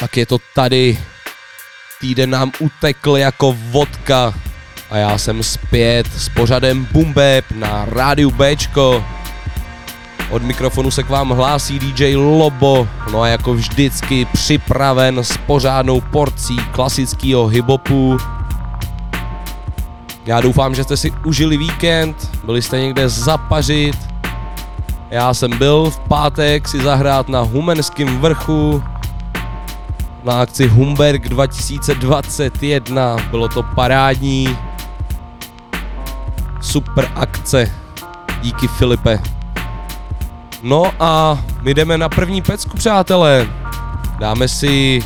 tak je to tady. Týden nám utekl jako vodka a já jsem zpět s pořadem Bumbeb na rádiu Bčko. Od mikrofonu se k vám hlásí DJ Lobo, no a jako vždycky připraven s pořádnou porcí klasického hiphopu. Já doufám, že jste si užili víkend, byli jste někde zapařit. Já jsem byl v pátek si zahrát na Humenském vrchu, na akci Humberg 2021. Bylo to parádní. Super akce. Díky Filipe. No a my jdeme na první pecku, přátelé. Dáme si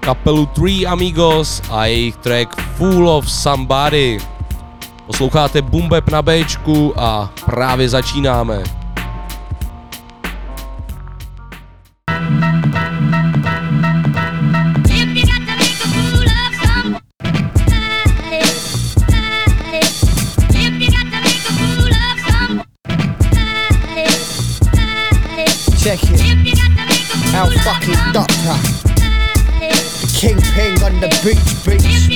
kapelu Three Amigos a jejich track Full of Somebody. Posloucháte Bumbeb na Bčku a právě začínáme. Doctor. The kingpin on the beach, beach.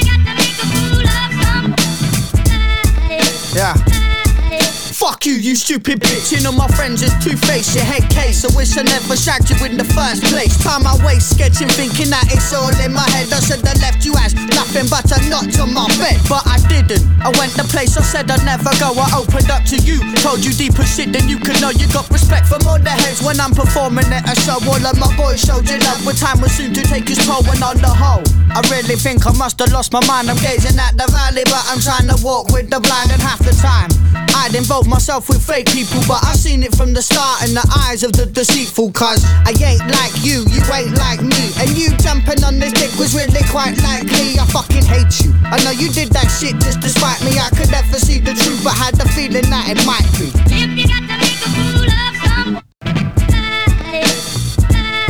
You, stupid bitch. You know my friends is two faced, your head case. I wish I never shagged you in the first place. Time I waste sketching, thinking that it's all in my head. I said I left you as nothing but a notch on my bed. But I didn't. I went the place I said I'd never go. I opened up to you. Told you deeper shit than you could know. You got respect from all the heads when I'm performing at a show. All of my boys showed you love. With time was soon to take its toll. And on the whole, I really think I must have lost my mind. I'm gazing at the valley, but I'm trying to walk with the blind. And half the time, I'd involve myself with fake people, but I seen it from the start in the eyes of the deceitful. Cause I ain't like you, you ain't like me. And you jumping on this dick was really quite likely. I fucking hate you. I know you did that shit just to spite me. I could never see the truth, but had the feeling that it might be.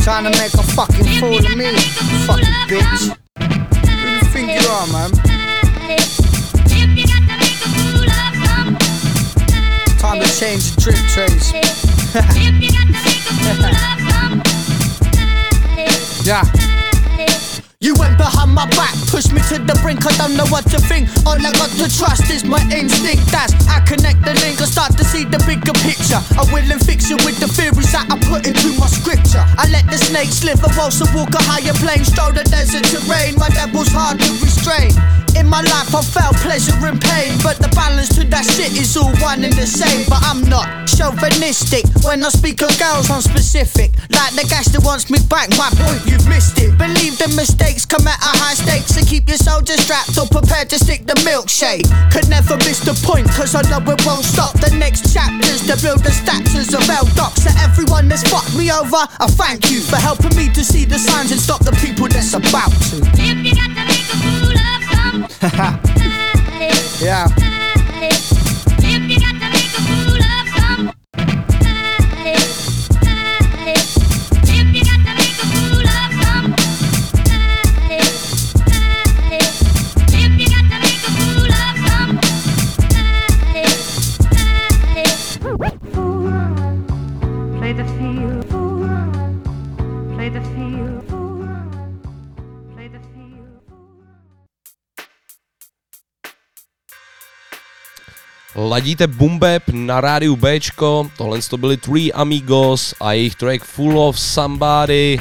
Trying to make a fucking fool of me, fucking bitch. Are, man? Time to change the drip trays. yeah. You went behind my back, pushed me to the brink. I don't know what to think. All I got to trust is my instinct. That's I connect the link. I start to see the bigger picture. I will and fix it with the theories that I put into my scripture. I let the snake slither whilst I walk a higher plane. Stroll the desert terrain. My devil's hard to restrain. In my life, I felt pleasure and pain, but the balance to that shit is all one and the same. But I'm not chauvinistic when I speak of girls. I'm specific, like the gas that wants me back. My point, you've missed it. Believe the mistakes come at a high stakes and keep your soldiers strapped or prepared to stick the milkshake. Could never miss the point, cause I know it won't stop. The next chapters to build the statues of L Docs. To everyone that's fucked me over, I thank you for helping me to see the signs and stop the people that's about to. yeah. Ladíte Bumbeb na rádiu Bčko, tohle to byly Three Amigos a jejich track Full of Somebody.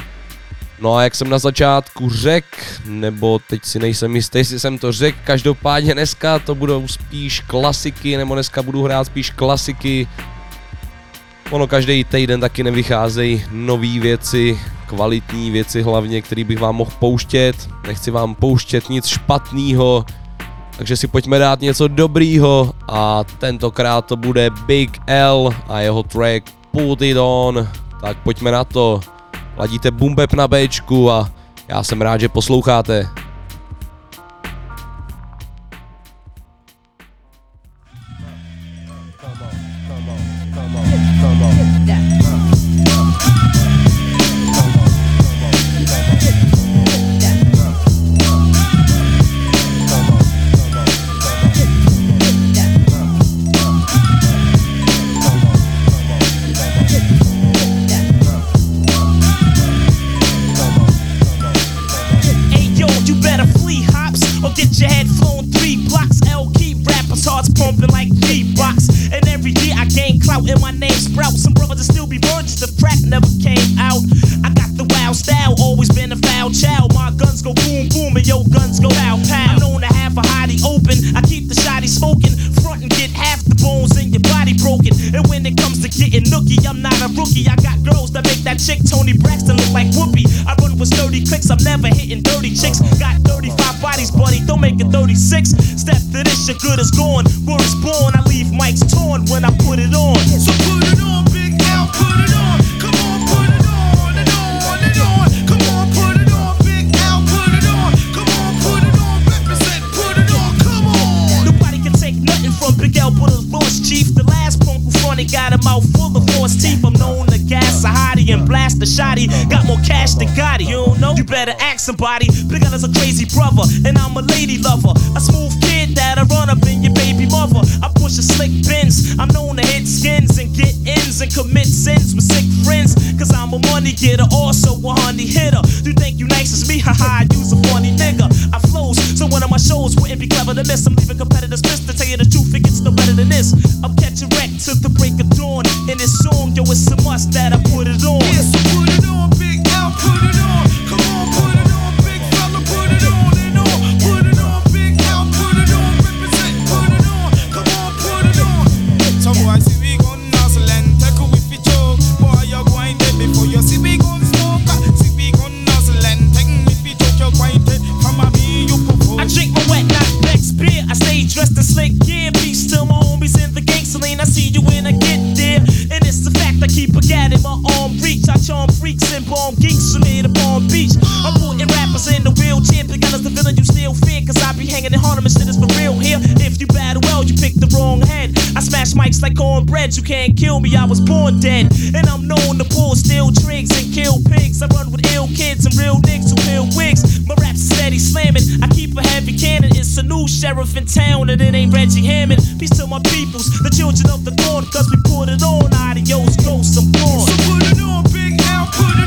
No a jak jsem na začátku řekl, nebo teď si nejsem jistý, jestli jsem to řekl, každopádně dneska to budou spíš klasiky, nebo dneska budu hrát spíš klasiky. Ono každý týden taky nevycházejí nové věci, kvalitní věci hlavně, které bych vám mohl pouštět. Nechci vám pouštět nic špatného, takže si pojďme dát něco dobrýho a tentokrát to bude Big L a jeho track Put It On. Tak pojďme na to. Ladíte Bumbeb na Bčku a já jsem rád, že posloucháte. Pumping like beatbox. And every Gain clout and my name sprout. Some brothers will still be virgins if crack never came out. I got the wild style, always been a foul child. My guns go boom boom and yo guns go pow pow. I'm known to have a hottie open. I keep the shotty smoking. Front and get half the bones in your body broken. And when it comes to getting nookie, I'm not a rookie. I got girls that make that chick Toni Braxton look like Whoopi. I run with sturdy clicks, I'm never hitting dirty chicks. Got 35 bodies, buddy, don't make it 36. Step to this, your good is gone. Word is born, I leave mics torn when I put it on. So put it on, Big L, put it on. Come on, put it on and on and on. Come on, put it on, Big L, put it on. Come on, put it on, represent, put it on. Come on. Nobody can take nothing from Big L but a lost chief. The last punk who fronted got a mouth full of false teeth. I'm known and blast a shotty. Got more cash than Gotti. You don't know? You better ask somebody. Big L is a crazy brother, and I'm a lady lover. A smooth kid that'll run up in your baby mother. I push a slick bins. I'm known to hit skins and get ins and commit sins with sick friends. Cause I'm a money getter, also a honey hitter. You think you nice as me? Haha, use a funny nigga. I flows, so one of my shows wouldn't be clever to miss. I'm leaving competitors pissed to tell you the truth, it gets no better than this. I'm catching wreck to the break of dawn. In this song, yo, it's a must that I put it on. Yeah, so bomb geeks here to Palm Beach. I'm putting rappers in the wheelchair. Because the villain you still fear. Cause I be hanging in Harlem and shit is for real here. If you battle well, you pick the wrong head. I smash mics like cornbread. You can't kill me, I was born dead. And I'm known to pull steel tricks and kill pigs. I run with ill kids and real niggas who peel wigs. My rap's steady slamming. I keep a heavy cannon. It's a new sheriff in town, and it ain't Reggie Hammond. Peace to my peoples, the children of the corn, cause we put it on. Adios, ghosts, I'm gone. So put it on, Big L, put it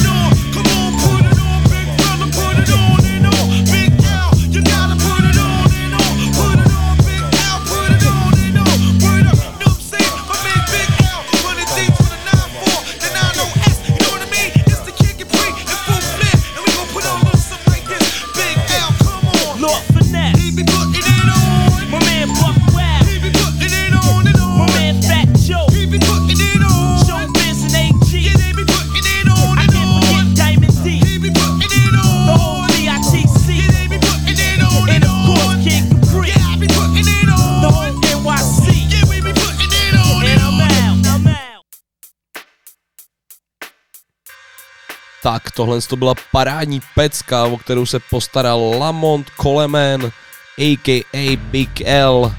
tohle to byla parádní pecka, o kterou se postaral Lamont Coleman, a.k.a. Big L.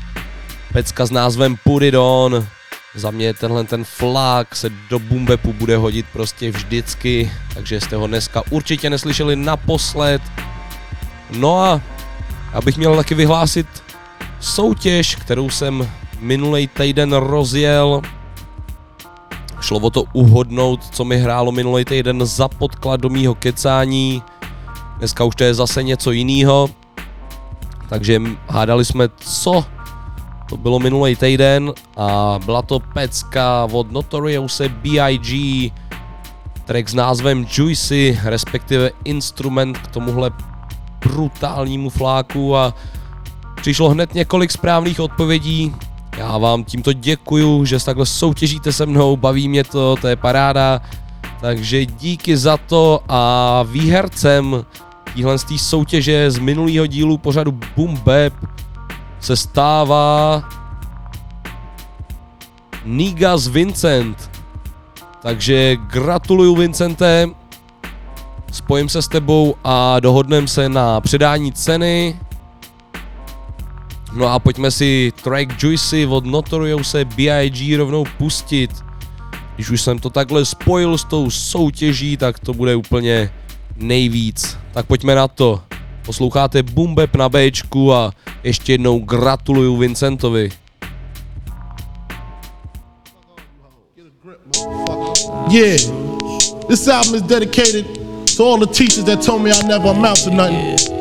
Pecka s názvem Put It On. Za mě tenhle ten flák se do bumbepu bude hodit prostě vždycky, takže jste ho dneska určitě neslyšeli naposled. No a abych měl taky vyhlásit soutěž, kterou jsem minulý týden rozjel, Šlo o to uhodnout, co mi hrálo minulý týden za podklad do mýho kecání. Dneska už to je zase něco jiného. Takže hádali jsme, co to bylo minulý týden a byla to pecka od Notorious B.I.G. Track s názvem Juicy, respektive instrument k tomuhle brutálnímu fláku a přišlo hned několik správných odpovědí, já vám tímto děkuju, že takhle soutěžíte se mnou, baví mě to, to je paráda. Takže díky za to a výhercem téhle soutěže z minulého dílu pořadu Boom Bap se stává Nigas Vincent. Takže gratuluju Vincente, spojím se s tebou a dohodneme se na předání ceny. No a pojďme si track Juicy od Notorious B.I.G. rovnou pustit. Když už jsem to takhle spojil s tou soutěží, tak to bude úplně nejvíc. Tak pojďme na to. Posloucháte Bumbeb na Bčku a ještě jednou gratuluju Vincentovi. Yeah, this album is dedicated to all the teachers that told me I never amount to nothing.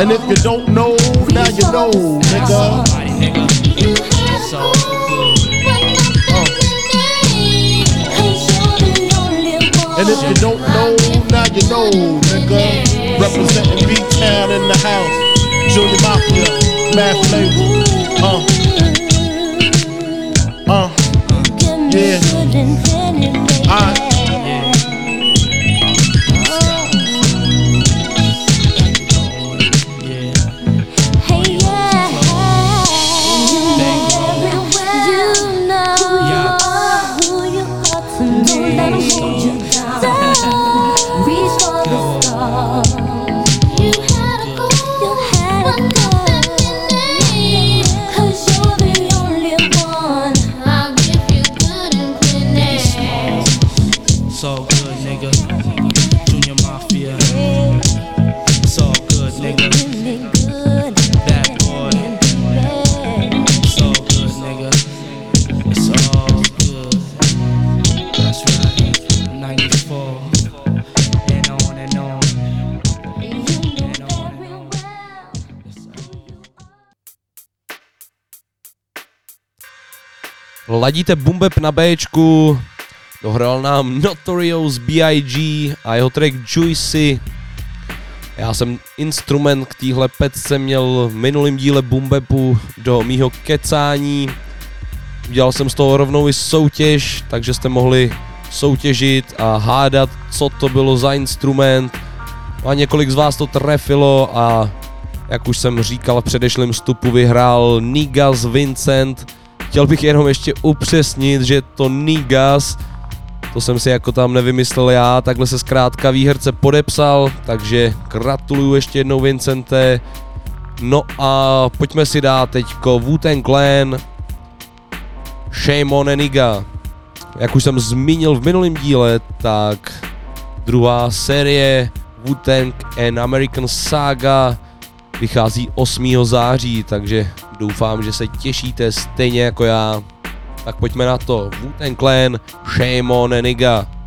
And if you don't know, now you know, nigga. And if you don't know, now you know, nigga. Representing B-Town in the house. Junior Mafia, Mad Flavor. Uh, uh, yeah. I- Ladíte Bumbeb na Bčku, dohrál nám Notorious B.I.G. a jeho track Juicy. Já jsem instrument k téhle pecce měl v minulém díle Bumbepu do mýho kecání. Udělal jsem z toho rovnou i soutěž, takže jste mohli soutěžit a hádat, co to bylo za instrument. A několik z vás to trefilo a jak už jsem říkal v předešlém vstupu, vyhrál Nigas Vincent. Chtěl bych jenom ještě upřesnit, že to Nigas, to jsem si jako tam nevymyslel já, takhle se zkrátka výherce podepsal, takže gratuluju ještě jednou Vincente. No a pojďme si dát teďko Wu-Tang Clan, Shame on Niga. Jak už jsem zmínil v minulém díle, tak druhá série Wu-Tang and American Saga vychází 8. září, takže doufám, že se těšíte stejně jako já. Tak pojďme na to. Wu-Tang Clan, Shame on a.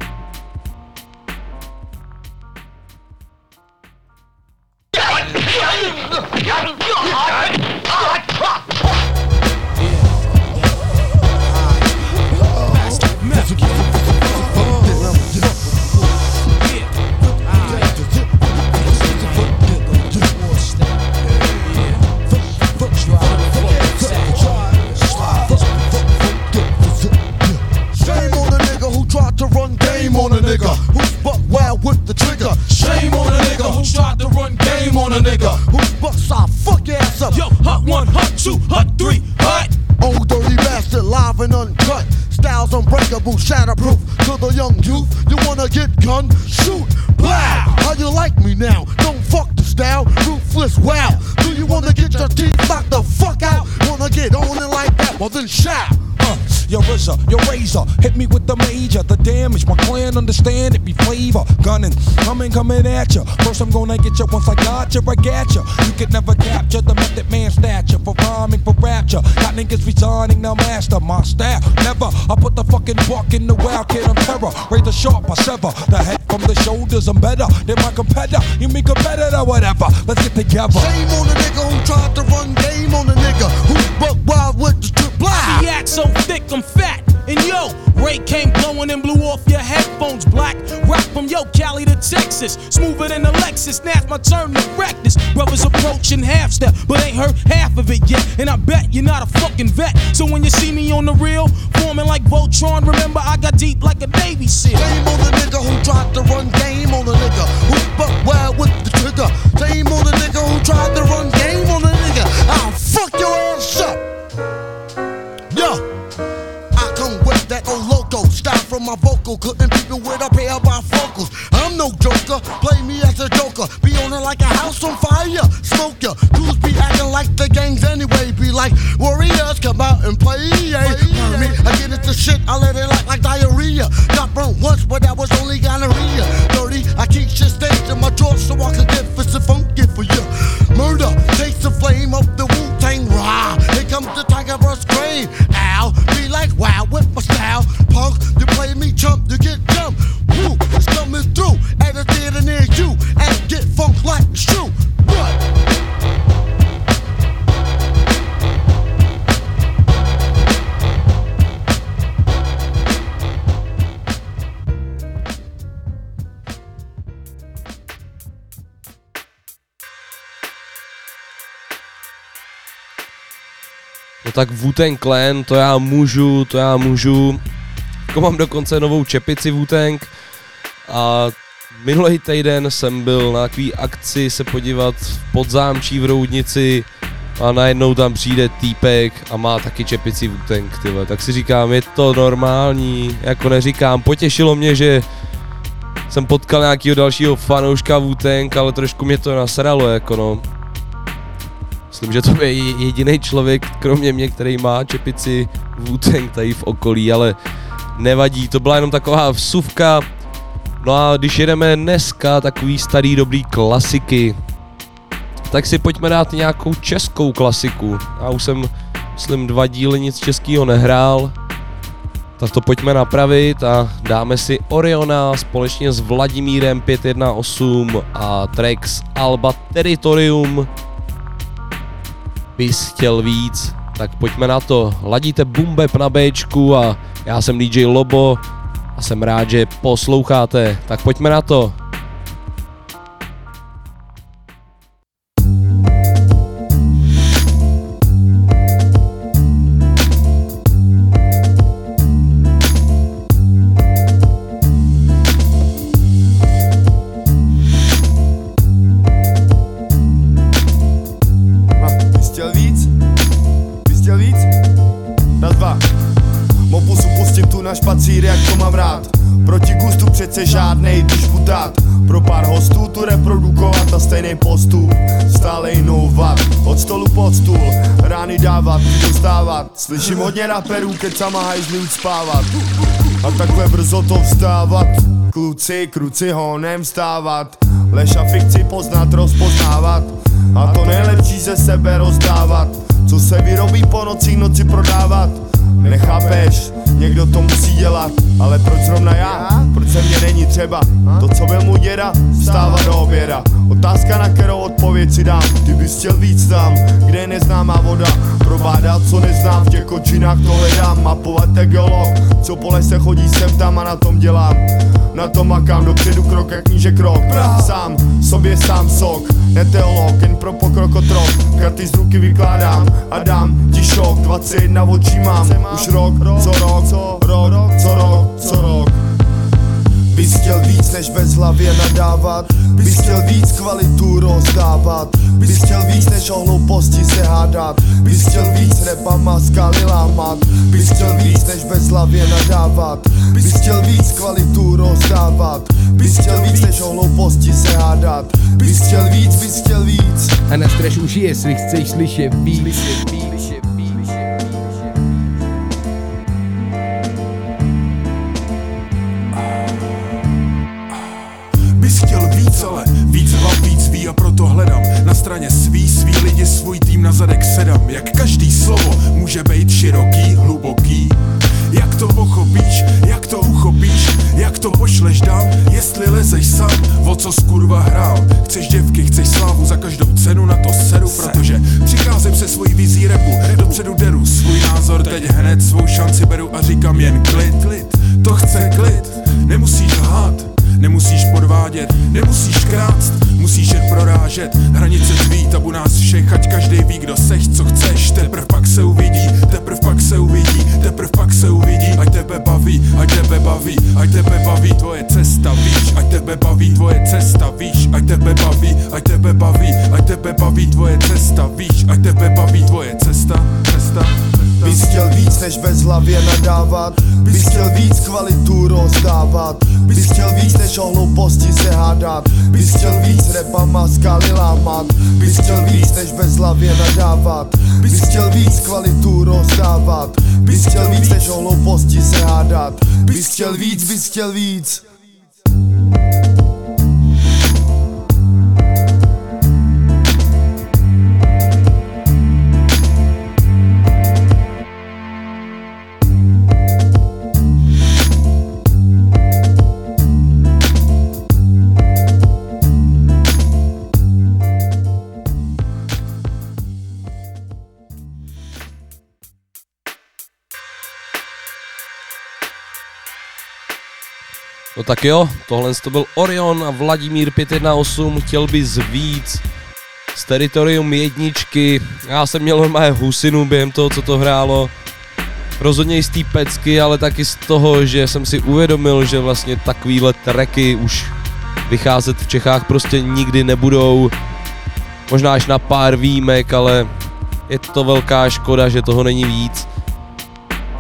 damage, my clan understand it be flavor. Gunning, coming, coming at ya. First I'm gonna get you once I got you, I got you. You could never capture the method man stature for rhyming, for rapture. Got niggas resigning, now master my style. Never, I put the fucking buck in the wild kid, I'm terror. Raise the sharp, I sever the head from the shoulders. I'm better than my competitor. You mean competitor, whatever. Let's get together. Shame on a nigga who tried to run game on a nigga who's buck wild with the strip blow. The act so thick, I'm fat. And yo, Ray came blowing and blew off your headphones black. Rock from yo, Cali to Texas. Smoother than a Lexus. Now it's my turn to this. Brothers approaching half step, but ain't heard half of it yet. And I bet you're not a fucking vet. So when you see me on the real, forming like Voltron, remember I got deep like a Navy SEAL. Shame on the nigga who tried to run game on a nigga who's buck wild with the trigger. Shame on the nigga who tried to run game on a nigga. I'll fuck your ass up. My vocal. Couldn't people with a pair of bifocals. I'm no joker, play me as a joker. Be on it like a house on fire. Smoke ya. Dudes be acting like the gangs anyway. Be like warriors, come out and play. Yeah. Me, I get into shit, I let it like like diarrhea. Got burnt once, but that was only gonorrhea. Dirty, I keep shit staged in my drawer so I can get fist and funky for you. Murder, takes the flame of the Wu Tang Rah. Here comes the tiger brush crane. Ow, like wow with my style. Punk, you play me chump, you get jumped. Woo, it's coming through at a theater near you. And get funk like it's true. What? Tak Wu-Tang Clan, to já můžu, to já můžu. Jako mám dokonce novou čepici Wu-Tang a minulý týden jsem byl na takový akci se podívat v podzámčí v Roudnici a najednou tam přijde týpek a má taky čepici Wu-Tang, tyhle. Tak si říkám, je to normální, jako neříkám, potěšilo mě, že jsem potkal nějakého dalšího fanouška Wu-Tang, ale trošku mě to nasralo, jako no. Myslím, že to je jediný člověk, kromě mě, který má čepici Wu-Tang tady v okolí, ale nevadí, to byla jenom taková vsuvka. No a když jedeme dneska takový starý dobrý klasiky, tak si pojďme dát nějakou českou klasiku. Já už jsem, myslím, dva díly nic českého nehrál, tak to pojďme napravit a dáme si Oriona společně s Vladimírem 518 a z Alba Territorium bys chtěl víc, tak pojďme na to. Ladíte Bumbeb na Bčku a já jsem DJ Lobo a jsem rád, že posloucháte. Tak pojďme na to. Reprodukovat a stejný postup Stále inovat, od stolu pod stůl Rány dávat, dostávat Slyším hodně raperů, keď sama hajzli ucpávat A takhle brzo to vstávat. Kluci, kruci honem vstávat. Lež a fikci poznat, rozpoznávat. A to nejlepší ze sebe rozdávat. Co se vyrobí po nocích, noci prodávat. Nechápeš, někdo to musí dělat. Ale proč zrovna já? Proč se mě není třeba? To, co byl můj děda, vstávat do oběda. Otázka, na kterou odpověď si dám. Ty bys chtěl víc tam, kde je neznámá voda? Probádat, co neznám, v těch kočinách to hledám. Mapovat jak geolog, co po lese chodí sem tam a na tom dělám. Na to makám, dopředu krok jak níže krok. Sám, sobě sám sok, ne teolog, jen pro pokrok otrok. Karty z ruky vykládám a dám ti šok. 21 očí mám, už rok, co rok, rok, co rok, co rok Bys chtěl víc než bez hlavě nadávat Bys chtěl víc kvalitu rozdávat Bys chtěl víc než o hlouposti se hádat Bys chtěl víc repama skaly lámat Bys chtěl víc než bez hlavě nadávat Bys chtěl víc kvalitu rozdávat Bys chtěl víc než o hlouposti se hádat Bys chtěl víc, bys chtěl víc A nastraž uši, jestli chceš slyšet víc. Bys straně svý, svý lidi, svůj tým na zadek sedám Jak každý slovo může být široký, hluboký? Jak to pochopíš, jak to uchopíš, jak to pošleš dál, jestli lezeš sám, o co skurva hrál. Chceš děvky, chceš slávu za každou cenu, na to seru, protože přicházím se svojí vizí repu, dopředu deru svůj názor, teď. hned svou šanci beru a říkám jen klid, klid, to chce klid, nemusíš lhát, Nemusíš podvádět, nemusíš krást, musíš jen prorážet. Hranice tvý, tabu nás všech, ať každý ví, kdo seš, co chceš. Teprv pak se uvidí, teprv pak se uvidí, teprv pak se uvidí. Ať tebe baví, ať tebe baví, ať tebe baví tvoje cesta, víš. Ať tebe baví tvoje cesta, víš. Ať tebe baví, ať tebe baví, ať tebe baví tvoje cesta, víš. Ať tebe baví tvoje cesta, cesta, cesta. Bys chtěl víc než bez hlavě nadávat Bys chtěl víc kvalitu rozdávat Bys chtěl víc než o hlouposti se hádat. Bys chtěl víc repama skaly lámat. Bys chtěl víc než bez hlavě nadávat. Bys chtěl víc kvalitu rozdávat. Bys chtěl víc než o hlouposti se hádat. Bys chtěl víc, bys chtěl víc No tak jo, tohle to byl Orion a Vladimír 518, chtěl bys víc z Teritorium jedničky. Já jsem měl normálně husinu během toho, co to hrálo. Rozhodně z té pecky, ale taky z toho, že jsem si uvědomil, že vlastně takovýhle tracky už vycházet v Čechách prostě nikdy nebudou. Možná až na pár výjimek, ale je to velká škoda, že toho není víc.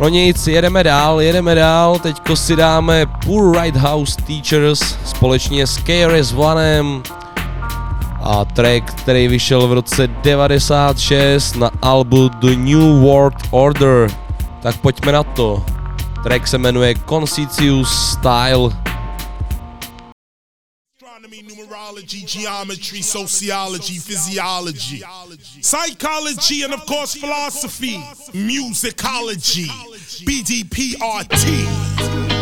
No nic, jedeme dál, jedeme dál, teďko si dáme Poor Right House Teachers společně s KRS Onem a track, který vyšel v roce 96 na albu The New World Order. Tak pojďme na to. Track se jmenuje Constitucius Style. Numerology, geometry, sociology, physiology, psychology, and of course philosophy, musicology, BDPRT.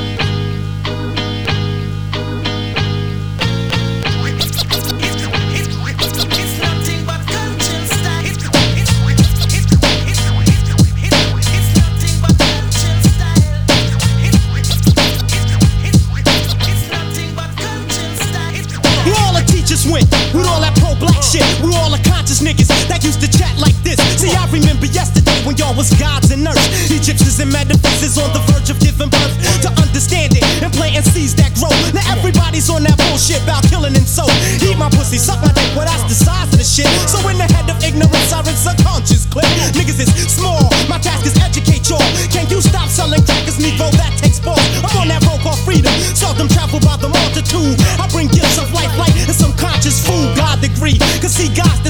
shit about killing and so. Eat my pussy, suck my dick, well, that's the size of the shit. So in the head of ignorance, I rinse a conscious clip. Niggas is small, my task is educate y'all. Can you stop selling crackers, Negro? That takes balls. I'm on that road called freedom. Saw them travel by the multitude. I bring gifts of life, light, and some conscious food. God degree, cause see, God's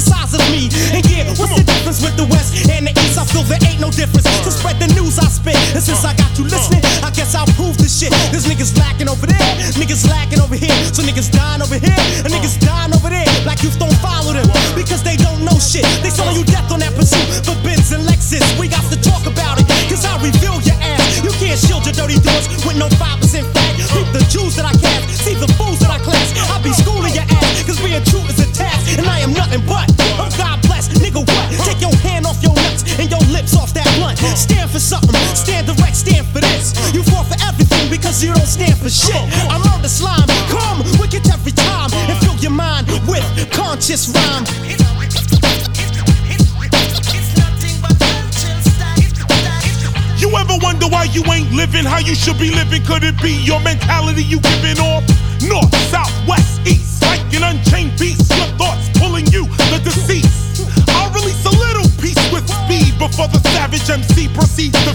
should be living? Could it be your mentality you giving off? North, south, west, east, like an unchained beast. Your thoughts pulling you, the deceased. I'll release a little piece with speed before the savage MC proceeds to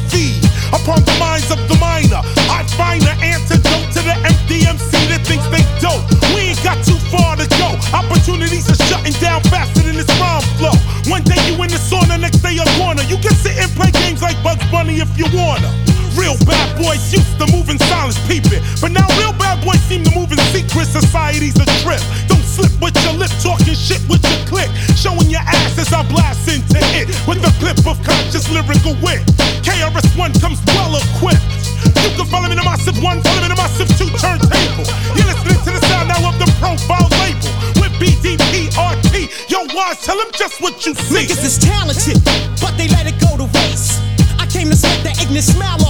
used to move in silence, peeping. But now real bad boys seem to move in secret. Society's a trip. Don't slip with your lip, talking shit with your click. Showing your ass as I blast into it. With a clip of conscious lyrical wit. KRS-One comes well equipped. You can follow me to my sip one, follow me to my sip two turntable. You're listening to the sound now of the profile label. With BDPRT. Yo, wise, tell them just what you see. Niggas is talented, but they let it go to waste. I came to smack that ignorant smile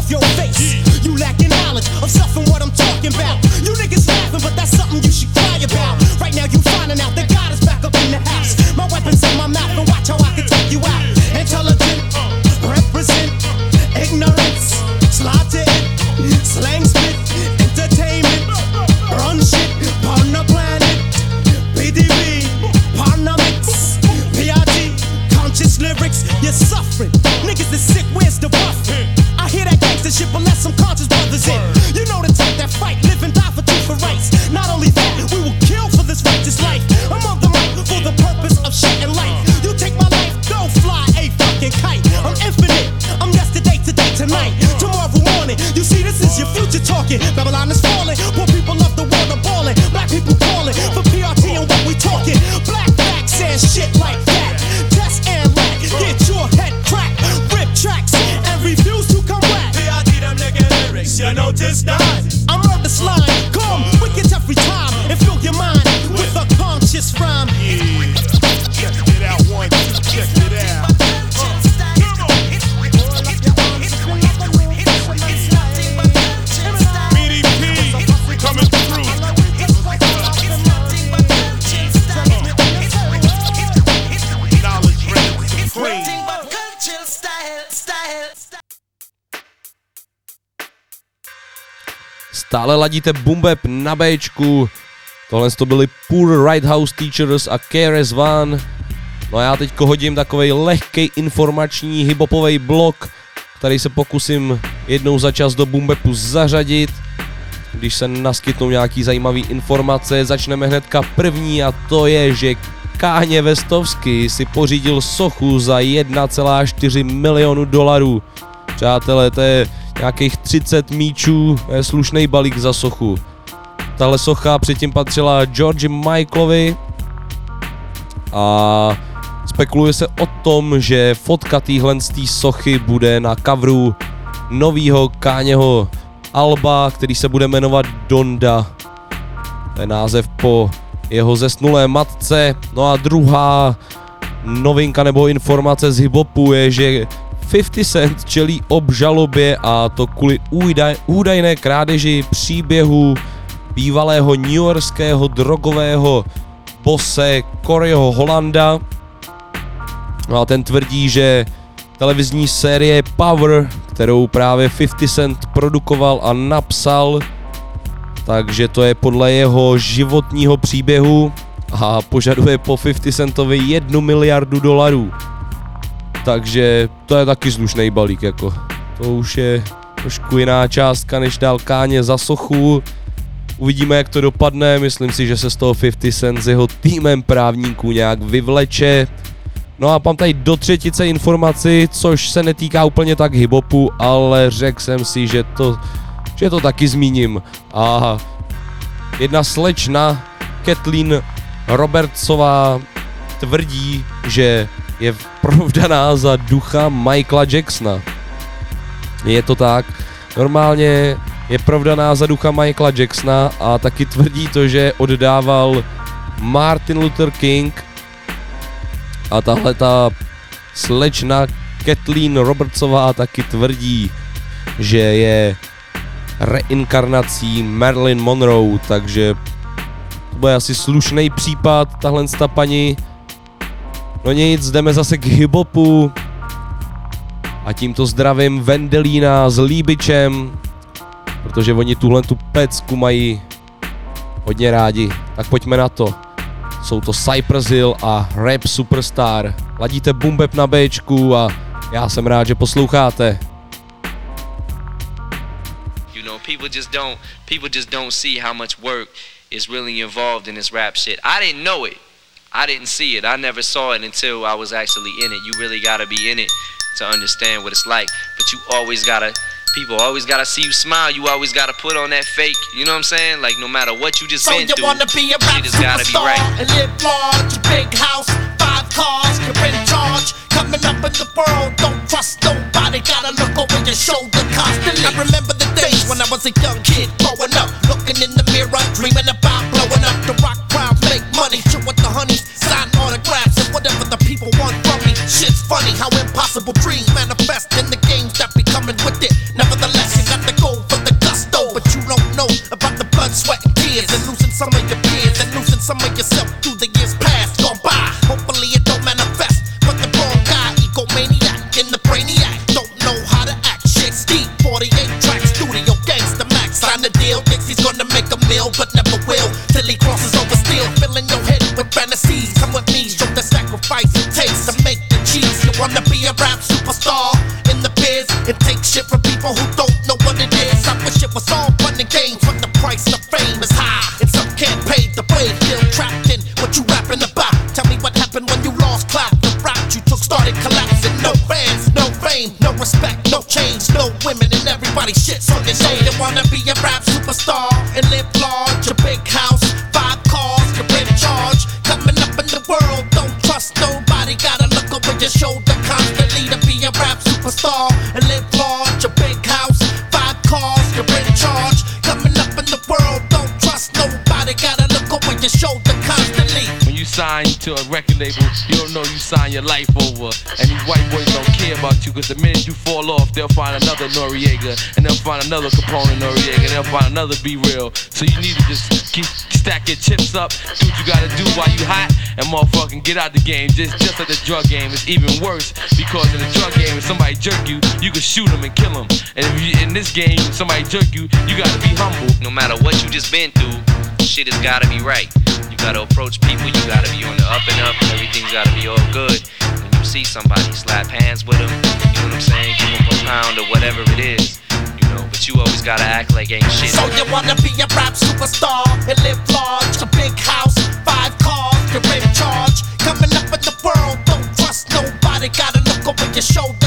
Stále ladíte Bumbeb na Bčku. Tohle to byli Poor Right House Teachers a KRS One. No a já teďko hodím takový lehký informační hiphopový blok, který se pokusím jednou za čas do Bumbepu zařadit. Když se naskytnou nějaký zajímavý informace, začneme hnedka první a to je, že Káně Vestovsky si pořídil sochu za 1,4 milionu dolarů. Přátelé, to je nějakých 30 míčů, je slušný balík za sochu. Tahle socha předtím patřila George Michaelovi a spekuluje se o tom, že fotka téhle sochy bude na coveru novýho Káněho alba, který se bude jmenovat Donda. To je název po jeho zesnulé matce. No a druhá novinka nebo informace z hiphopu je, že 50 Cent čelí obžalobě a to kvůli údaj, údajné krádeži příběhu bývalého newyorského drogového bose Coreyho Hollanda. No a ten tvrdí, že televizní série Power, kterou právě 50 Cent produkoval a napsal, takže to je podle jeho životního příběhu a požaduje po 50 Centovi jednu miliardu dolarů. Takže to je taky slušný balík, jako. To už je trošku jiná částka, než dal Káně za sochu. Uvidíme, jak to dopadne, myslím si, že se z toho 50 Cent s jeho týmem právníků nějak vyvleče. No a mám tady do třetice informaci, což se netýká úplně tak hibopu, ale řekl jsem si, že to, že to taky zmíním. A jedna slečna, Kathleen Robertsová, tvrdí, že je provdaná za ducha Michaela Jacksona. Je to tak. Normálně je provdaná za ducha Michaela Jacksona a taky tvrdí to, že oddával Martin Luther King a tahle ta slečna Kathleen Robertsová taky tvrdí, že je reinkarnací Marilyn Monroe, takže to bude asi slušný případ, tahle ta paní. No nic, jdeme zase k hiphopu. A tímto zdravím Vendelína s Líbičem, protože oni tuhle tu pecku mají hodně rádi. Tak pojďme na to. Jsou to Cypress Hill a Rap Superstar. Ladíte bumbeb na Bčku a já jsem rád, že posloucháte. You know, people just don't people just don't see how much work is really involved in this rap shit. I didn't know it. I didn't see it. I never saw it until I was actually in it. You really gotta be in it to understand what it's like. But you always gotta, people always gotta see you smile. You always gotta put on that fake. You know what I'm saying? Like no matter what you just so been you through, wanna be a rap you just gotta be right. And live large, big house, five cars, you're in charge. Coming up in the world, don't trust nobody. Gotta look over your shoulder constantly. I remember the days when I was a young kid growing up, looking in the mirror, dreaming about blowing up the rock crowd, make money. Sure 20s. Sign autographs and whatever the people want from me. Shit's funny how impossible dreams manifest in the games that be coming with it. Nevertheless, you got the gold for the gusto, but you don't know about the blood, sweat, and tears, and losing some of your peers, and losing some of yourself through the years. Record label, you don't know you sign your life over. And these white boys don't care about you, cause the minute you fall off, they'll find another Noriega, and they'll find another Capone Noriega, and they'll find another B-Real. So you need to just keep stack your chips up, do what you gotta do while you hot, and motherfucking get out the game. Just just like the drug game, it's even worse because in the drug game, if somebody jerk you, you can shoot them and kill them. And if you in this game, somebody jerk you, you gotta be humble. No matter what you just been through, shit has gotta be right. You gotta approach people, you gotta be on the up and up, and everything's gotta be all good. When you see somebody, slap hands with them, you know what I'm saying? Give them a pound or whatever it is, you know, but you always gotta act like ain't shit. So you wanna be a rap superstar and live large, a big house, five cars, you're in charge. Coming up in the world, don't trust nobody. Gotta look over your shoulder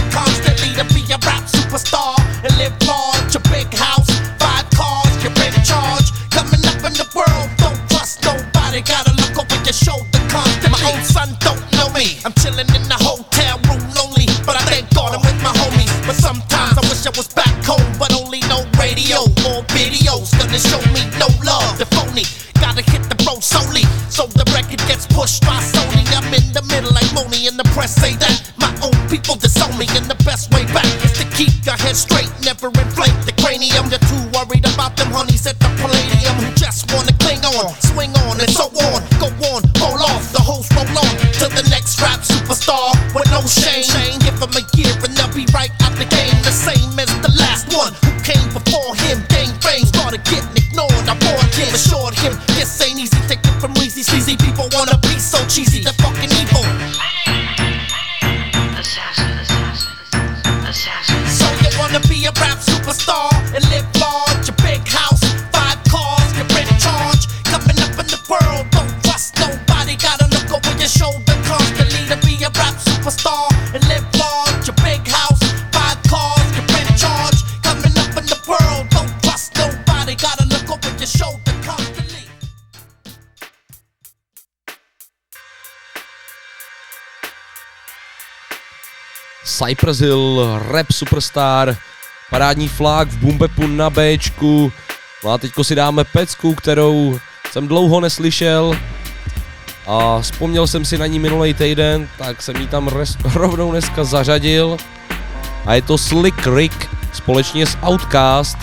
Cypress Rap Superstar, parádní flag v Bumbepu na Bčku. No a teďko si dáme pecku, kterou jsem dlouho neslyšel a vzpomněl jsem si na ní minulý týden, tak jsem ji tam res- rovnou dneska zařadil. A je to Slick Rick společně s Outcast.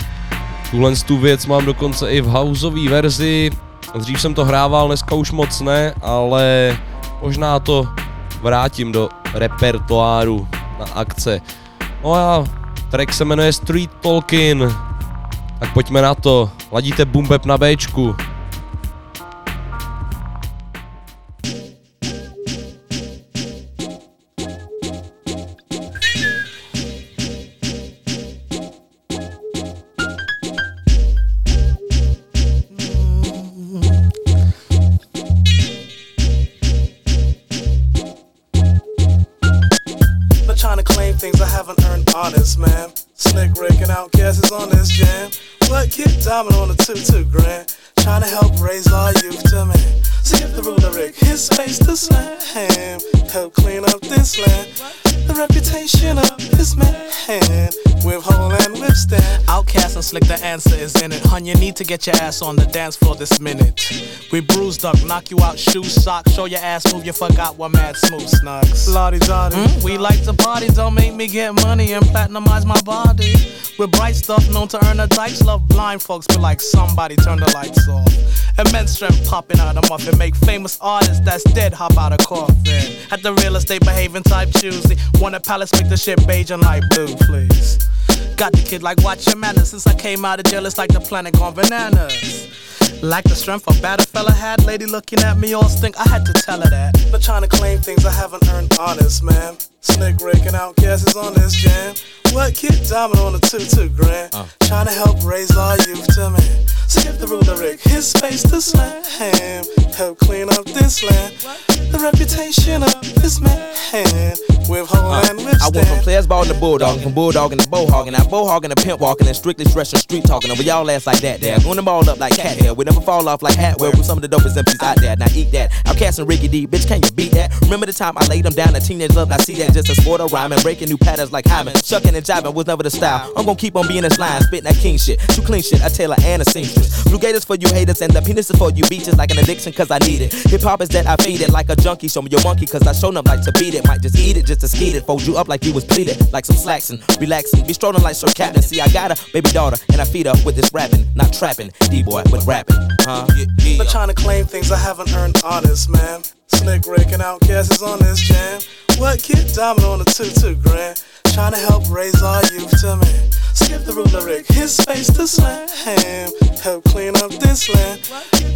Tuhle tu věc mám dokonce i v houseové verzi. Dřív jsem to hrával, dneska už moc ne, ale možná to vrátím do repertoáru na akce. No a track se jmenuje Street Talkin. Tak pojďme na to. Ladíte bumbeb na Bčku. Slick, the answer is in it. Hun, you need to get your ass on the dance floor this minute. We bruised up, knock you out, shoe sock, show your ass move, you forgot what mad smooth snugs. Lottie Dottie. Mm, we like to party, don't make me get money and platinumize my body. With bright stuff known to earn a dikes, love blind folks, but like somebody turn the lights off. Immense strength popping out of muffin, make famous artists that's dead hop out of coffin. At the real estate behaving type Tuesday, want a palace, make the shit beige and light blue, please. Got the kid like watch your manners since I came out of jail, it's like the planet gone bananas. Like the strength a better fella had, lady looking at me all stink, I had to tell her that. But trying to claim things I haven't earned honest, man. Slick Rick and OutKast is on this jam. What kid diamond on the two two grand? Uh. Trying to help raise our youth to man. Skip the Rick, his space to slam. Help clean up this land. The reputation of this man. With whole uh, and whip I went from players ball to bulldog, from bulldog to bowhogging, now bowhogging to pimp walking, and strictly stretching street talking. Over y'all ass like that, there. Going the ball up like cat hair. We never fall off like hat wear with some of the dopest MCs out there. Now eat that. I'm casting Ricky D, bitch, can you beat that? Remember the time I laid them down, a teenage love, I see that just a sport of rhyming, breaking new patterns like Hyman. Shucking and jiving was never the style. I'm gonna keep on being this line, spitting that king shit. Too clean shit, a tailor and a seamstress. Blue gators for you haters, and the penis is for you beaches like an addiction, cause I need it. Hip hop is that I feed it like a junkie. Show me your monkey, cause I shown up like to beat it. Might just eat it, just to skeet it. Fold you up like you was pleated, like some slacks and relaxing. Be strolling like Sir Captain. See, I got a baby daughter, and I feed her with this rapping, not trapping. D boy with rapping, huh? Yeah, yeah. Not trying to claim things I haven't earned honest, man. Slick Rick and OutKast is on this jam. What kid diamond on the two two grand? Trying to help raise our youth to man. Skip the ruler Rick, his space to slam. Help clean up this land.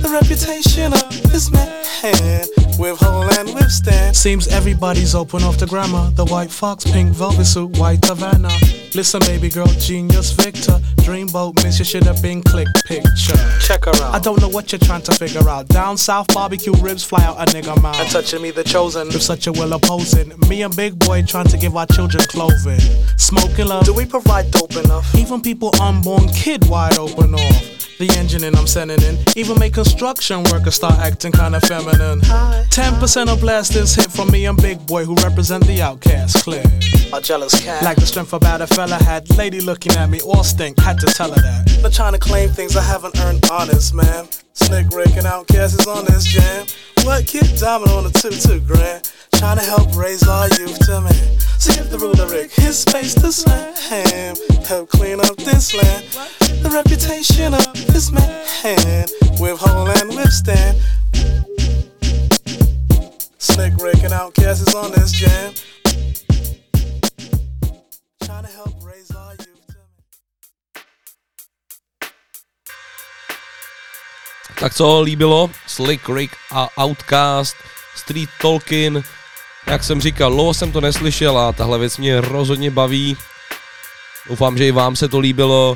The reputation of this man. With hole and whip stand. Seems everybody's open off the grammar. The white fox, pink velvet suit, white Havana. Listen, baby girl, genius Victor. Dreamboat, miss you should have been click picture. Check her out. I don't know what you're trying to figure out. Down south, barbecue ribs fly out a nigga mouth. And touching me the chosen. With such a will opposing. Me and Big Boi trying to give our children clothing. Smoking love. Do we provide dope enough? Even people unborn kid wide open off. The engine I'm sending in. Even make construction workers start acting kinda feminine. 10% of blasters hit from me and Big Boi who represent the outcast clear. A jealous cat. Like the strength about a fella had. Lady looking at me all stink. Had to tell her that. Not trying to claim things I haven't earned honest, man. Slick Rick and OutKast is on this jam. What kid diamond on the two two grand? Trying to help raise our youth to man. Skip the ruler Rick, his space to slam. Help clean up this land. The reputation of this man. With hole and whip stand. Slick Rick and OutKast is on this jam. Trying to help raise our Tak co líbilo? Slick Rick a Outcast, Street Talkin. Jak jsem říkal, dlouho jsem to neslyšel a tahle věc mě rozhodně baví. Doufám, že i vám se to líbilo.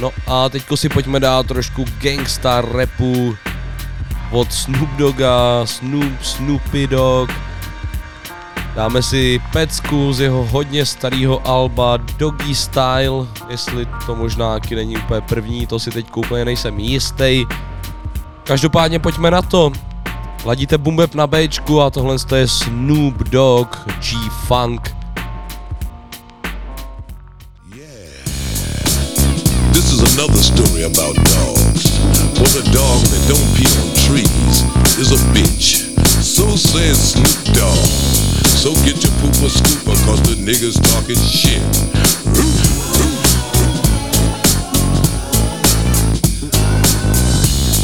No a teďko si pojďme dát trošku gangsta rapu od Snoop Dogga, Snoop, Snoopy Dogg. Dáme si pecku z jeho hodně starého alba Doggy Style, jestli to možná taky není úplně první, to si teď úplně nejsem jistý. Každopádně pojďme na to. Ladíte Bumbeb na Bčku a tohle je Snoop Dogg G-Funk. This is another story about dogs. Well, a dog that don't pee on trees is a bitch. So says Snoop Dogg. So get your pooper scooper, cause the niggas talking shit.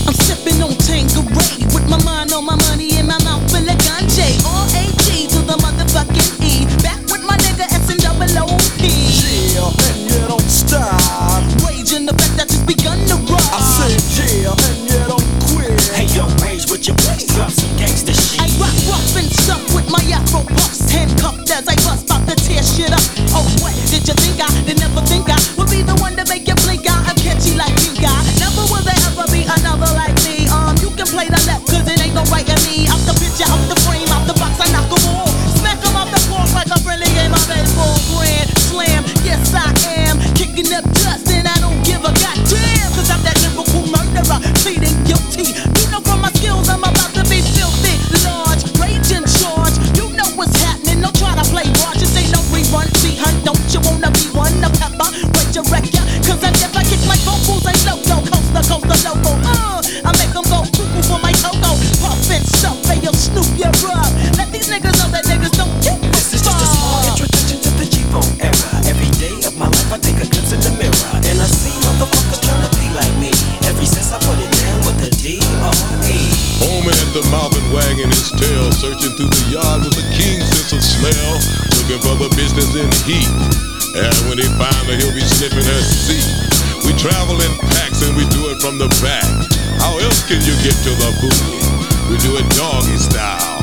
I'm sipping on Tanqueray with my mind on my money and my mouth full of ganja. All AG to the motherfucking E. Back with my nigga S and double OP. Yeah, and you don't stop. Raging the fact that you've begun to rock. I said yeah, and you don't quit. Hey yo, rage with your waist up, some gangsta shit. I rock rough and stuff with my afro bucks, handcuffed as I bust, bout to tear shit up. Oh what did you think I? Did never think I would be the one to make you blink out. I'm catchy like another like me. Um, you can play the left, cause it ain't no right in me. I'm the picture, out the heat. And when he finds her, he'll be sniffing her seat. We travel in packs and we do it from the back. How else can you get to the booty? We do it doggy style.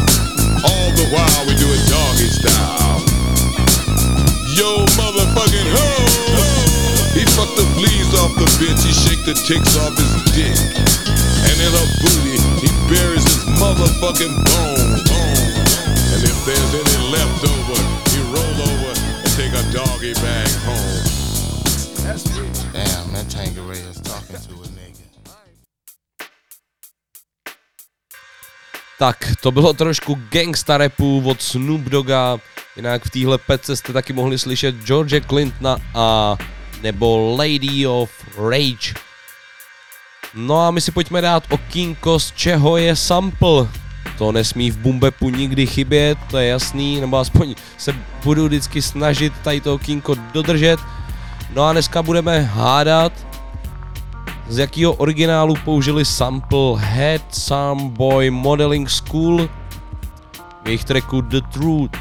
All the while we do it doggy style. Yo, motherfucking ho! He fucked the fleas off the bitch, he shake the ticks off his dick. And in her booty, he buries his motherfucking bone. And if there's any left doggy bag home. That's Damn, that Tangeray is talking to a nigga. Tak, to bylo trošku gangsta rapu od Snoop Dogga. Jinak v téhle pece jste taky mohli slyšet George Clintona a nebo Lady of Rage. No a my si pojďme dát okýnko, z čeho je sample. To nesmí v bumbepu nikdy chybět, to je jasný, nebo aspoň se budu vždycky snažit tady to okýnko dodržet. No a dneska budeme hádat, z jakého originálu použili sample Head Some Boy Modeling School v jejich tracku The Truth.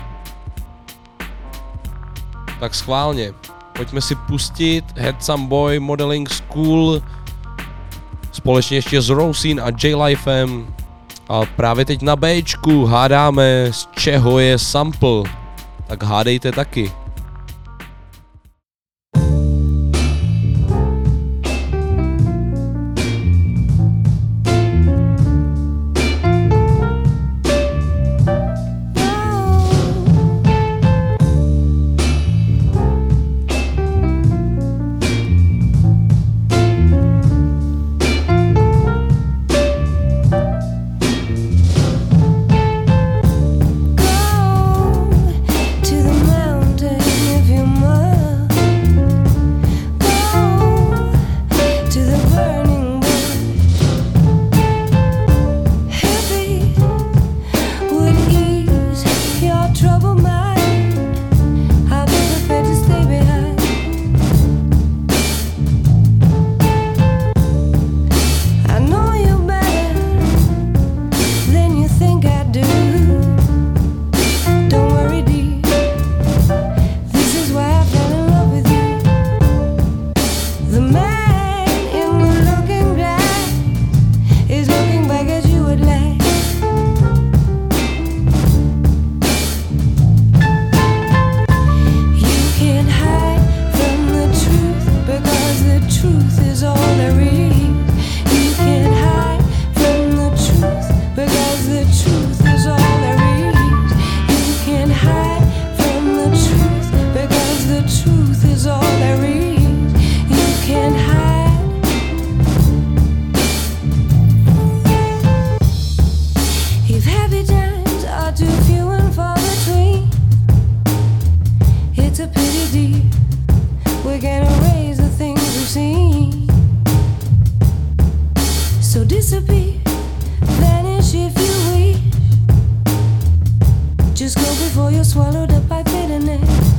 Tak schválně, pojďme si pustit Head Some Boy Modeling School společně ještě s Rosin a J-Lifem a právě teď na Bčku hádáme z čeho je sample. Tak hádejte taky. Disappear, vanish if you wish. Just go before you're swallowed up by bitterness.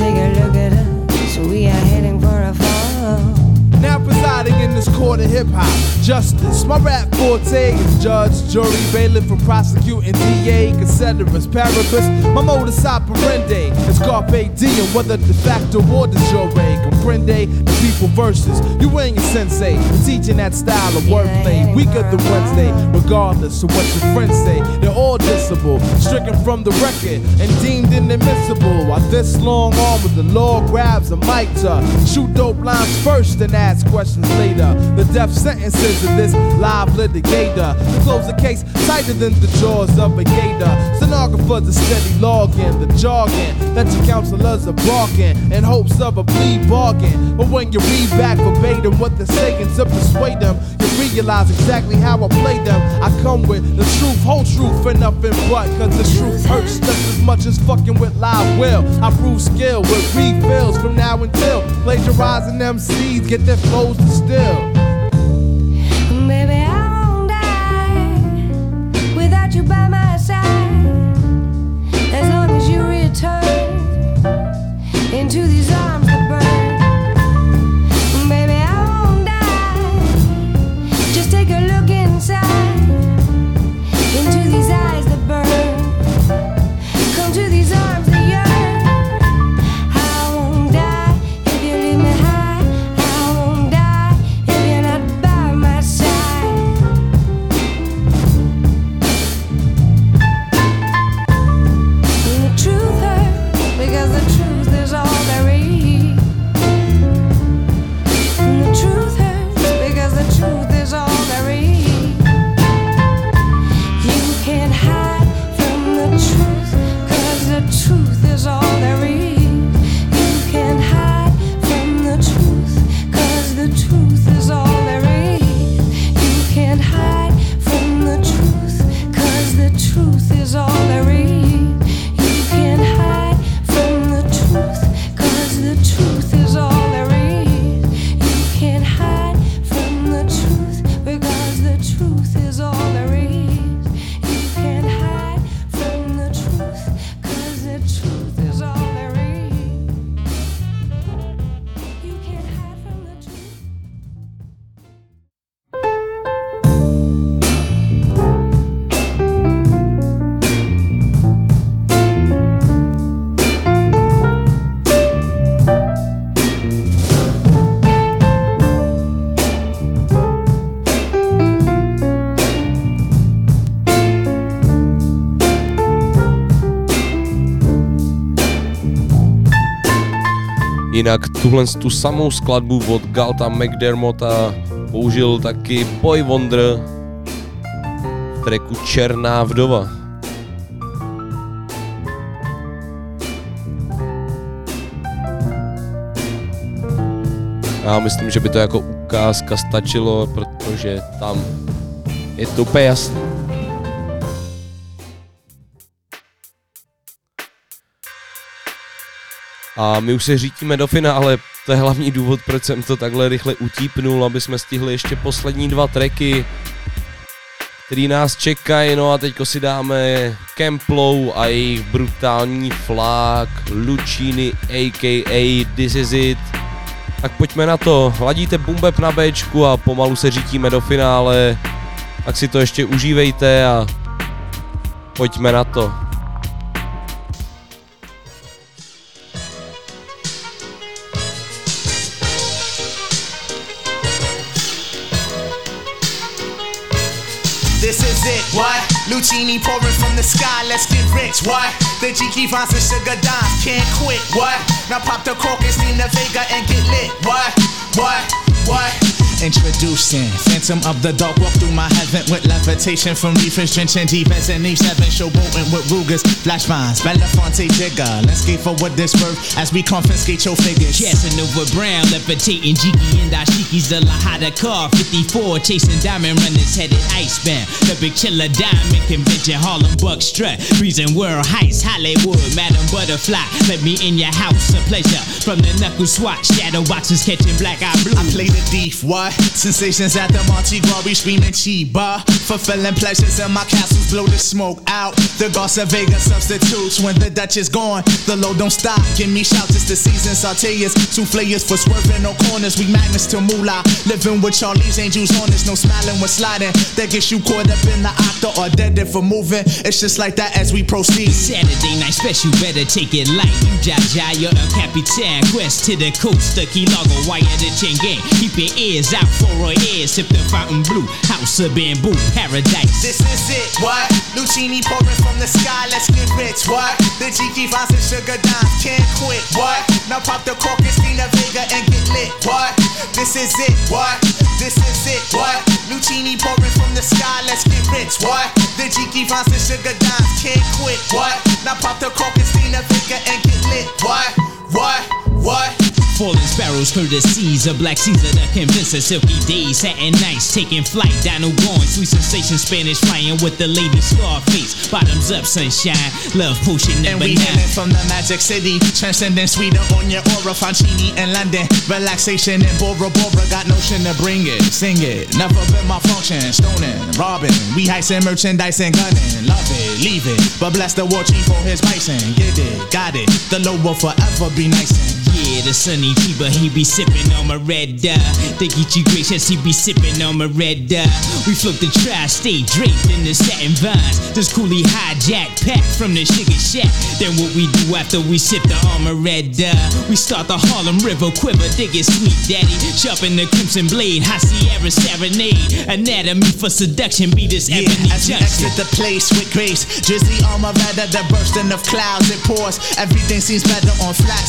Take a look at us. We are heading for a fall. Now presiding in this court of hip hop, justice. My rap forte is judge, jury, bailiff, and prosecuting DA, considerus, paribus. My modus operandi is carpe diem, whether de facto or de jure. Comprende the people versus you ain't a sensei. We're teaching that style of wordplay, weaker than Wednesday, regardless of what your friends say. They're all dissable, stricken from the record and deemed inadmissible. While this long arm of the law grabs a mic to shoot dope lines first and ask questions later. The death sentences of this live litigator. To close the case tighter than the jaws of a gator. Stenographers are steady logging the jargon that your counselors are barking in hopes of a plea bargain. But when you read back verbatim what they're saying to persuade them, you realize exactly how I play them. I come with the truth, whole truth, and nothing but. Cause the truth hurts just as much as fucking with live will. I prove skill with refills from now until plagiarizing MCs get their flows distilled. Jinak tuhle tu samou skladbu od Galta McDermotta použil taky Boy Wonder v tracku Černá vdova. Já myslím, že by to jako ukázka stačilo, protože tam je to úplně jasný. A my už se řítíme do finále, to je hlavní důvod, proč jsem to takhle rychle utípnul, aby jsme stihli ještě poslední dva tracky, který nás čekají, no a teďko si dáme Kemplow a jejich brutální flák, Lucini aka This Is It. Tak pojďme na to, ladíte bumbeb na Bčku a pomalu se řítíme do finále, tak si to ještě užívejte a pojďme na to. What? Luchini pouring from the sky, let's get rich, what? The Jiki Vines and Sugar Dimes can't quit, what? Now pop the cork and the Vega and get lit, what? What? What? Introducing Phantom of the Dark Walk through my heaven with levitation from reefers drenching deep as an E7 showboating with Rugers, flash vines, Belafonte jigger. Let's skate for what this worth as we confiscate your figures. Casanova Brown, levitating Jiki and Ashiki's the Lahada car 54, chasing diamond runners headed icebound. The big chiller diamond convention, Harlem Buck strut, freezing world heights, Hollywood, Madam Butterfly. Let me in your house, a pleasure. From the knuckle swatch, shadow boxes catching black eye blue. I play the thief, what? Sensations at the Monte Glory screaming Chiba. Fulfilling pleasures in my castles, blow the smoke out. The Garza Vega substitutes when the Dutch is gone. The load don't stop, give me shouts, it's the season. Sauteas, souffleurs for swerving no corners. We magnets to moolah. Living with Charlie's angels on us, no smiling when sliding. That gets you caught up in the octa or dead if for moving. It's just like that as we proceed. Saturday night special, better take it light. You Jaja, you're El Capitan. Quest to the coast, the Key Largo, wire the chain gang. Keep your ears out for our ears. Sip the fountain blue, house of bamboo, paradise. This is it, what? Luchini pouring from the sky, let's get rich, what? The Jiki vines and sugar dimes, can't quit, what? Now pop the cork, and Christina Vega and get lit, what? This is it, what? This is it, what? Luchini pouring from the sky, let's get rich, what? The Jiki vines and sugar dimes, can't quit, what? Now pop the cork, Christina Vega and get lit, what? What? What? Falling sparrows, courtesies of Black Caesar, the convincer, silky days, satin nights, taking flight, dino going, sweet sensation, Spanish flying with the lady Scarface, bottoms up, sunshine, love potion And we nine. from the magic city, transcending sweeter on your aura, Fancini in London, relaxation in Bora Bora, got notion to bring it, sing it, never been my function, stoning, robbing, we heisting merchandise and gunning, love it, leave it, but bless the war chief for his bison, get it, got it, the low will forever be nice and Yeah, the sunny Chiba, he be sipping on my red dye. They get you gracious, he be sipping on my red dye. We float the tri-state draped in the satin vines. This coolie hijack pack from the sugar shack. Then what we do after we sip the armor red dye? We start the Harlem River quiver, dig it sweet daddy. Sharpen the crimson blade, high Sierra serenade. Anatomy for seduction, be this Yeah, ebony as we junction. exit the place with grace, Drizzy armor rather the bursting of clouds it pours. Everything seems better on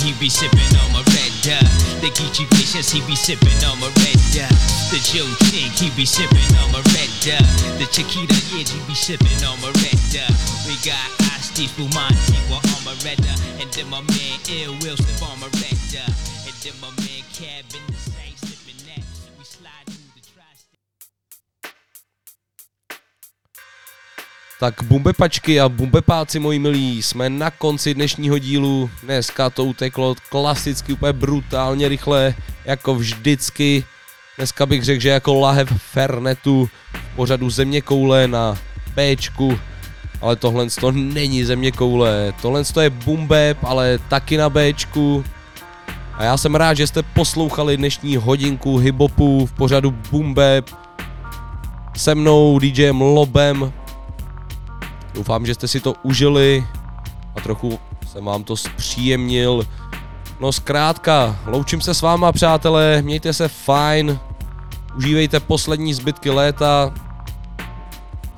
He be sipping on my red dye. The Geechee Vicious, he be sipping on my red dye. The Joe Chink, he be sipping on my red dye. The Chiquita, yeah, he be sipping on my red dye. We got Asti Fumanti, on my red dye. And then my man Ill Will slip on my red dye. And then my man Cab Tak bumbepačky a bumbepáci moji milí, jsme na konci dnešního dílu. Dneska to uteklo klasicky úplně brutálně rychle, jako vždycky. Dneska bych řekl, že jako lahev Fernetu v pořadu Země koule na Bčku, ale tohle to není Země koule. Tohle to je bumbep, ale taky na Bčku. A já jsem rád, že jste poslouchali dnešní hodinku hibopu v pořadu Bumbeb se mnou DJem Lobem. Doufám, že jste si to užili a trochu jsem vám to zpříjemnil. No zkrátka, loučím se s váma přátelé, mějte se fajn, užívejte poslední zbytky léta,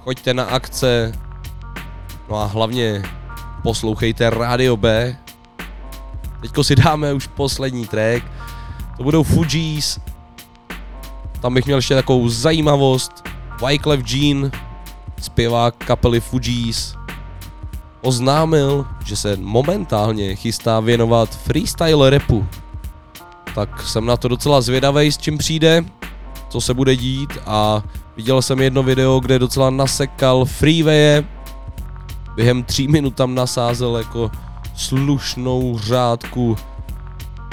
choďte na akce, no a hlavně poslouchejte Radio B. Teďko si dáme už poslední track, to budou Fujis, tam bych měl ještě takovou zajímavost, Wyclef Jean, zpěvák kapely Fujis, oznámil, že se momentálně chystá věnovat freestyle rapu. Tak jsem na to docela zvědavý, s čím přijde, co se bude dít a viděl jsem jedno video, kde docela nasekal freewaye, během tří minut tam nasázel jako slušnou řádku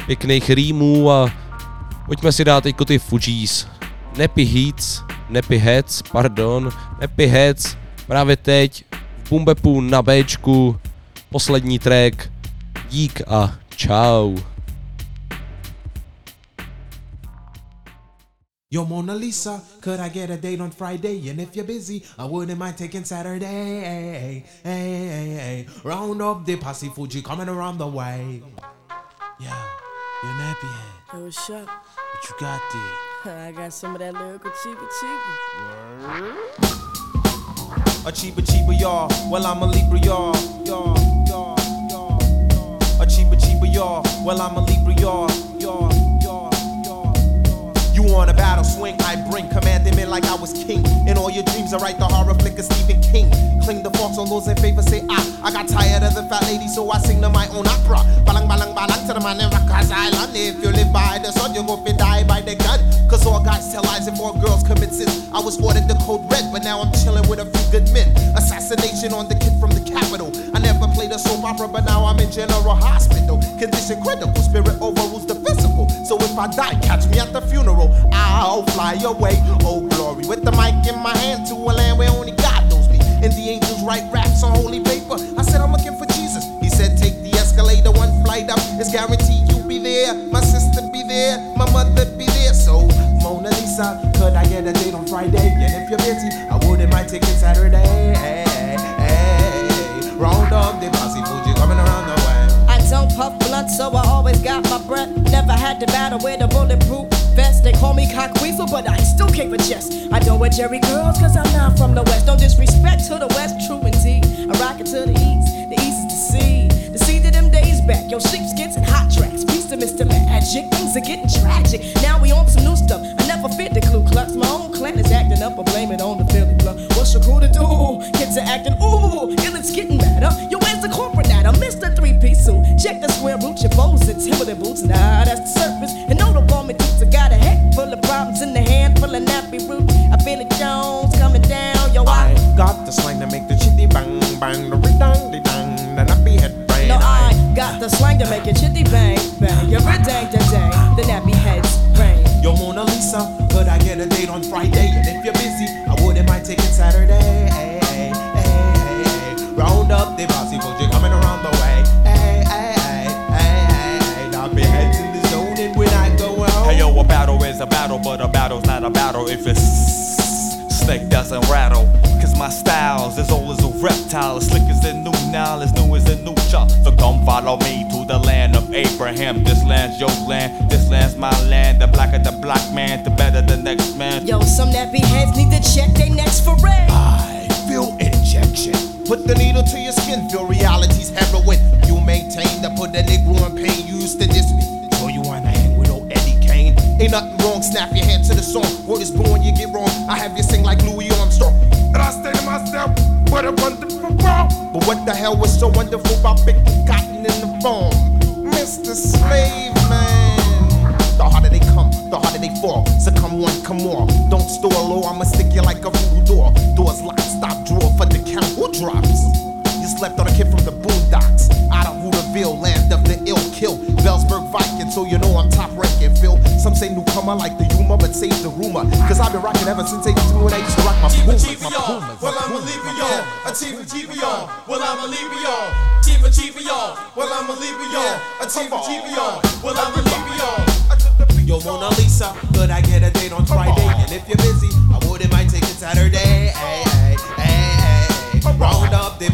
pěkných rýmů a pojďme si dát teďko ty Fujis. Nepi Heats, Nappy Heads, pardon, Nappy Heads, právě teď v Bumbepu na Bčku, poslední track, dík a čau. Yo, Mona Lisa, could I get a date on Friday? And if you're busy, I wouldn't mind taking Saturday. Hey, hey, hey. Round up the posse Fuji coming around the way. Yeah, you're nappy head. Hey, what's up? What you got there? I got some of that lyrical cheaper cheaper. A cheaper, cheaper, y'all. Well, I'm a Libra, y'all. Y'all, y'all, y'all, y'all. A cheaper, cheaper, y'all. Well, I'm a Libra, y'all. You on a battle swing, I bring commanding men like I was king. In all your dreams, I write the horror flick of Stephen King. Cling the forks on those in favor, say ah. I got tired of the fat lady, so I sing to my own opera. Balang balang balang to the man in Rikers Island. If you live by the sun, you go fi die by the gun. Cause all guys tell lies and more girls commit sins. I was ordered the code red, but now I'm chilling with a few good men. Assassination on the kid from the capital. I never played a soap opera, but now I'm in general hospital. Condition critical, spirit overrules the physical. So if I die, catch me at the funeral. I'll fly away, oh glory. With the mic in my hand to a land where only God knows me. And the angels write raps on holy paper. I said, I'm looking for Jesus. He said, take the escalator one flight up. It's guaranteed you'll be there. My sister be there. My mother be there. So, Mona Lisa, could I get a date on Friday? And if you're busy, I wouldn't mind taking Saturday. So I always got my breath. Never had to battle with a bulletproof vest. They call me cockweasel, but I still a chest. I don't wear Jheri curls, cause I'm not from the West. No disrespect to the West, true indeed. I rock it to the East, the East the sea. The sea to them days back, yo, sheepskins and hot tracks. Peace to Mr. Magic, things are getting tragic. Now we on some new stuff. I never fit the Ku Klux. My own clan is acting up, I blame it on the Philly blood. What's your crew to do? Kids are acting, ooh, foes and Timberland boots. Nah, that's surface. A battle if it's snake doesn't rattle. Cause my style's as old as a reptile, as slick as the new Nile, as new as the new chop. So come follow me to the land of Abraham. This land's your land, this land's my land. The blacker the black man, the better the next man. Yo, some nappy heads need to check their necks for red. I feel injection. Put the needle to your skin, feel reality's heroin. You maintain to put the Negro in pain. You used to diss me, Ain't nothing wrong, snap your hand to the song. Word is born, you get wrong. I have you sing like Louis Armstrong. And I say to myself, what a wonderful world. But what the hell was so wonderful about picking cotton in the farm? Mr. Slave Man. The harder they come, the harder they fall. So come one, come more. Don't store oh, low, I'ma stick you like a voodoo door. Doors locked, stop, drawer for the count. Who drops? Slept on a kid from the boondocks. Out of Hooterville, land of the ill kill. Bellsburg Viking, so you know I'm top ranking, Phil. Some say newcomer like the humor, but save the rumor. Cause I've been rocking ever since 82 when I used to rock my Pumas. Well, I'ma leave it y'all. A chief chief y'all. Well, I'ma leave it y'all. Chief chief y'all. Well, I'ma leave it y'all. A chief chief y'all. Well, I'ma leave it y'all. Yo, Mona Lisa, could I get a date on Friday? And if you're busy, I wouldn't mind taking Saturday. Hey, hey, hey, hey. Round up the